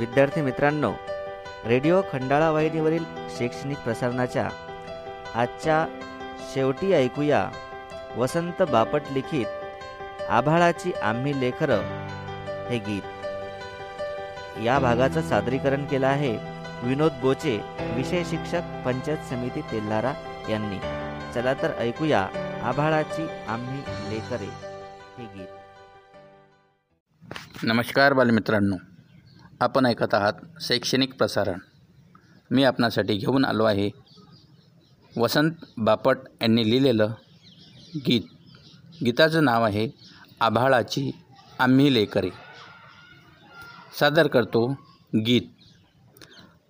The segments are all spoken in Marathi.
विद्यार्थी मित्रांनो रेडिओ खंडाळा वाहिनीवरील शैक्षणिक प्रसारणाच्या आजच्या शेवटी ऐकूया वसंत बापट लिखित आभाळाची आम्ही लेखरं हे गीत. या भागाचं सादरीकरण केलं आहे विनोद बोचे विषय शिक्षक पंचायत समिती तेल्हारा यांनी. चला तर ऐकूया आभाळाची आम्ही लेखरे हे गीत. नमस्कार बालमित्रांनो. आपण ऐकत आहात शैक्षणिक प्रसारण. मी आपणासाठी घेऊन आलो आहे. वसंत बापट यांनी लिहिलेलं गीत. गीताचं नाव आहे आभाळाची आम्ही लेकरे. सादर करतो गीत.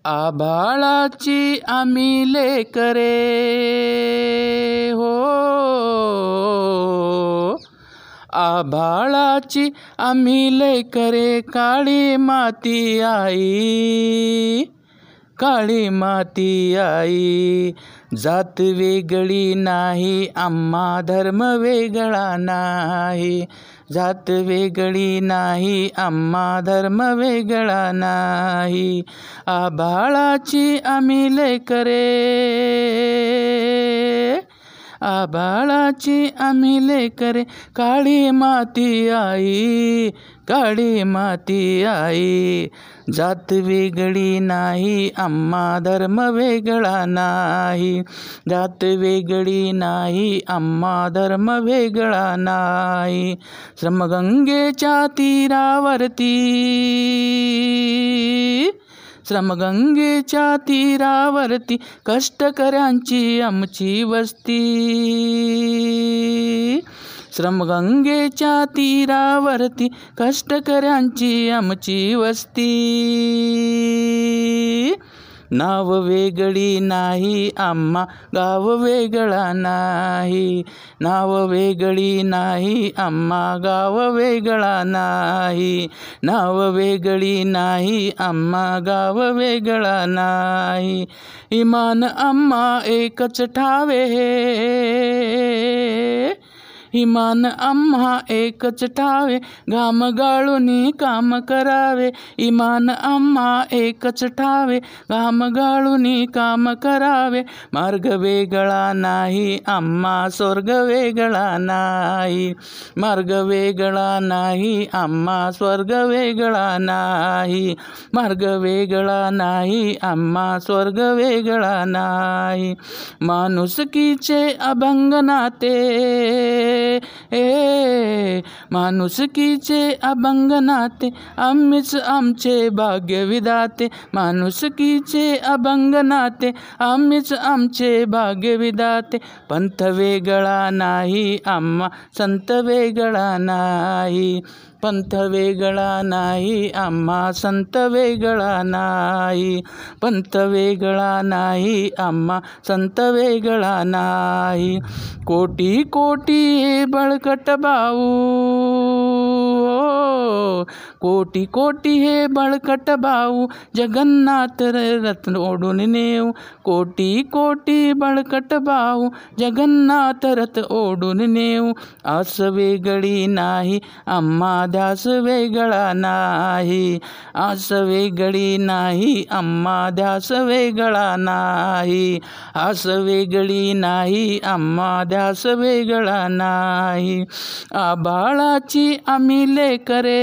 आभाळाची आम्ही लेकरे हो. आभाळाची आम्ही लेकरे काळी माती आई. काळी माती आई. जात वेगळी नाही आम्हा धर्म वेगळा नाही. जात वेगळी नाही आम्हा धर्म वेगळा नाही. आभाळाची आम्ही लेकरे आबाळाची आम्ही लेकरे काळी माती आई काळी माती आई जात वेगळी नाही आम्हा धर्म वेगळा नाही जात वेगळी नाही आम्हा धर्म वेगळा नाही श्रमगंगेच्या तीरावरती श्रमगंगेच्या तीरावरती कष्टकऱ्यांची आमची वस्ती. श्रमगंगेच्या तीरावरती कष्टकऱ्यांची आमची वस्ती. नाव वेगळी नाही आम्हा गाव वेगळा नाही नाव वेगळी नाही आम्हा गाव वेगळा नाही नाव वेगळी नाही आम्हा गाव वेगळा नाही इमान आम्हा एकच ठावे इमान आम्हा एकच ठावे घाम गाळूनी काम करावे. इमान आम्हा एकच ठावे घाम गाळूनी काम करावे. मार्ग वेगळा नाही आम्हा स्वर्ग वेगळा नाही. मार्ग वेगळा नाही आम्हा स्वर्ग वेगळा नाही. मार्ग वेगळा नाही आम्हा स्वर्ग वेगळा नाही. माणुसकीचे अभंग नाते. ए माणुसकीचे अभंग नाते आम्हीच आमचे भाग्य विधाते माणुसकीचे अभंग नाते आम्हीच आमचे भाग्य विधाते पंथ वेगळा नाही आम्हा संत वेगळा नाही. पंथ वेगळा नाही आम्हा संत वेगळा नाही. पंथ वेगळा नाही आम्हा संत वेगळा नाही. कोटी कोटी बळकट भाऊ कोटी कोटी हे बळकट भाऊ जगन्नाथ रत्न ओढून नेऊ. कोटी कोटी बळकट भाऊ जगन्नाथ रथ ओढून नेऊ. आस वेगळी नाही. आम्हा ध्यास वेगळा नाही. आस वेगळी नाही. आम्हा ध्यास वेगळा नाही. आस वेगळी नाही. आम्हा ध्यास वेगळा नाही. आबाळाची आम्ही लेकरे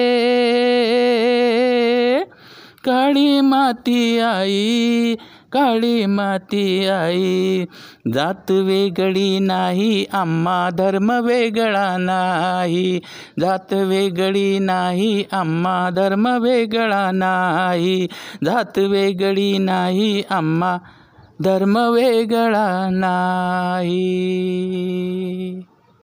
काळी माती आई काळी माती आई जात वेगळी नाही आम्हा धर्म वेगळा नाही. जात वेगळी नाही आम्हा धर्म वेगळा नाही. जात वेगळी नाही आम्हा धर्म वेगळा नाही.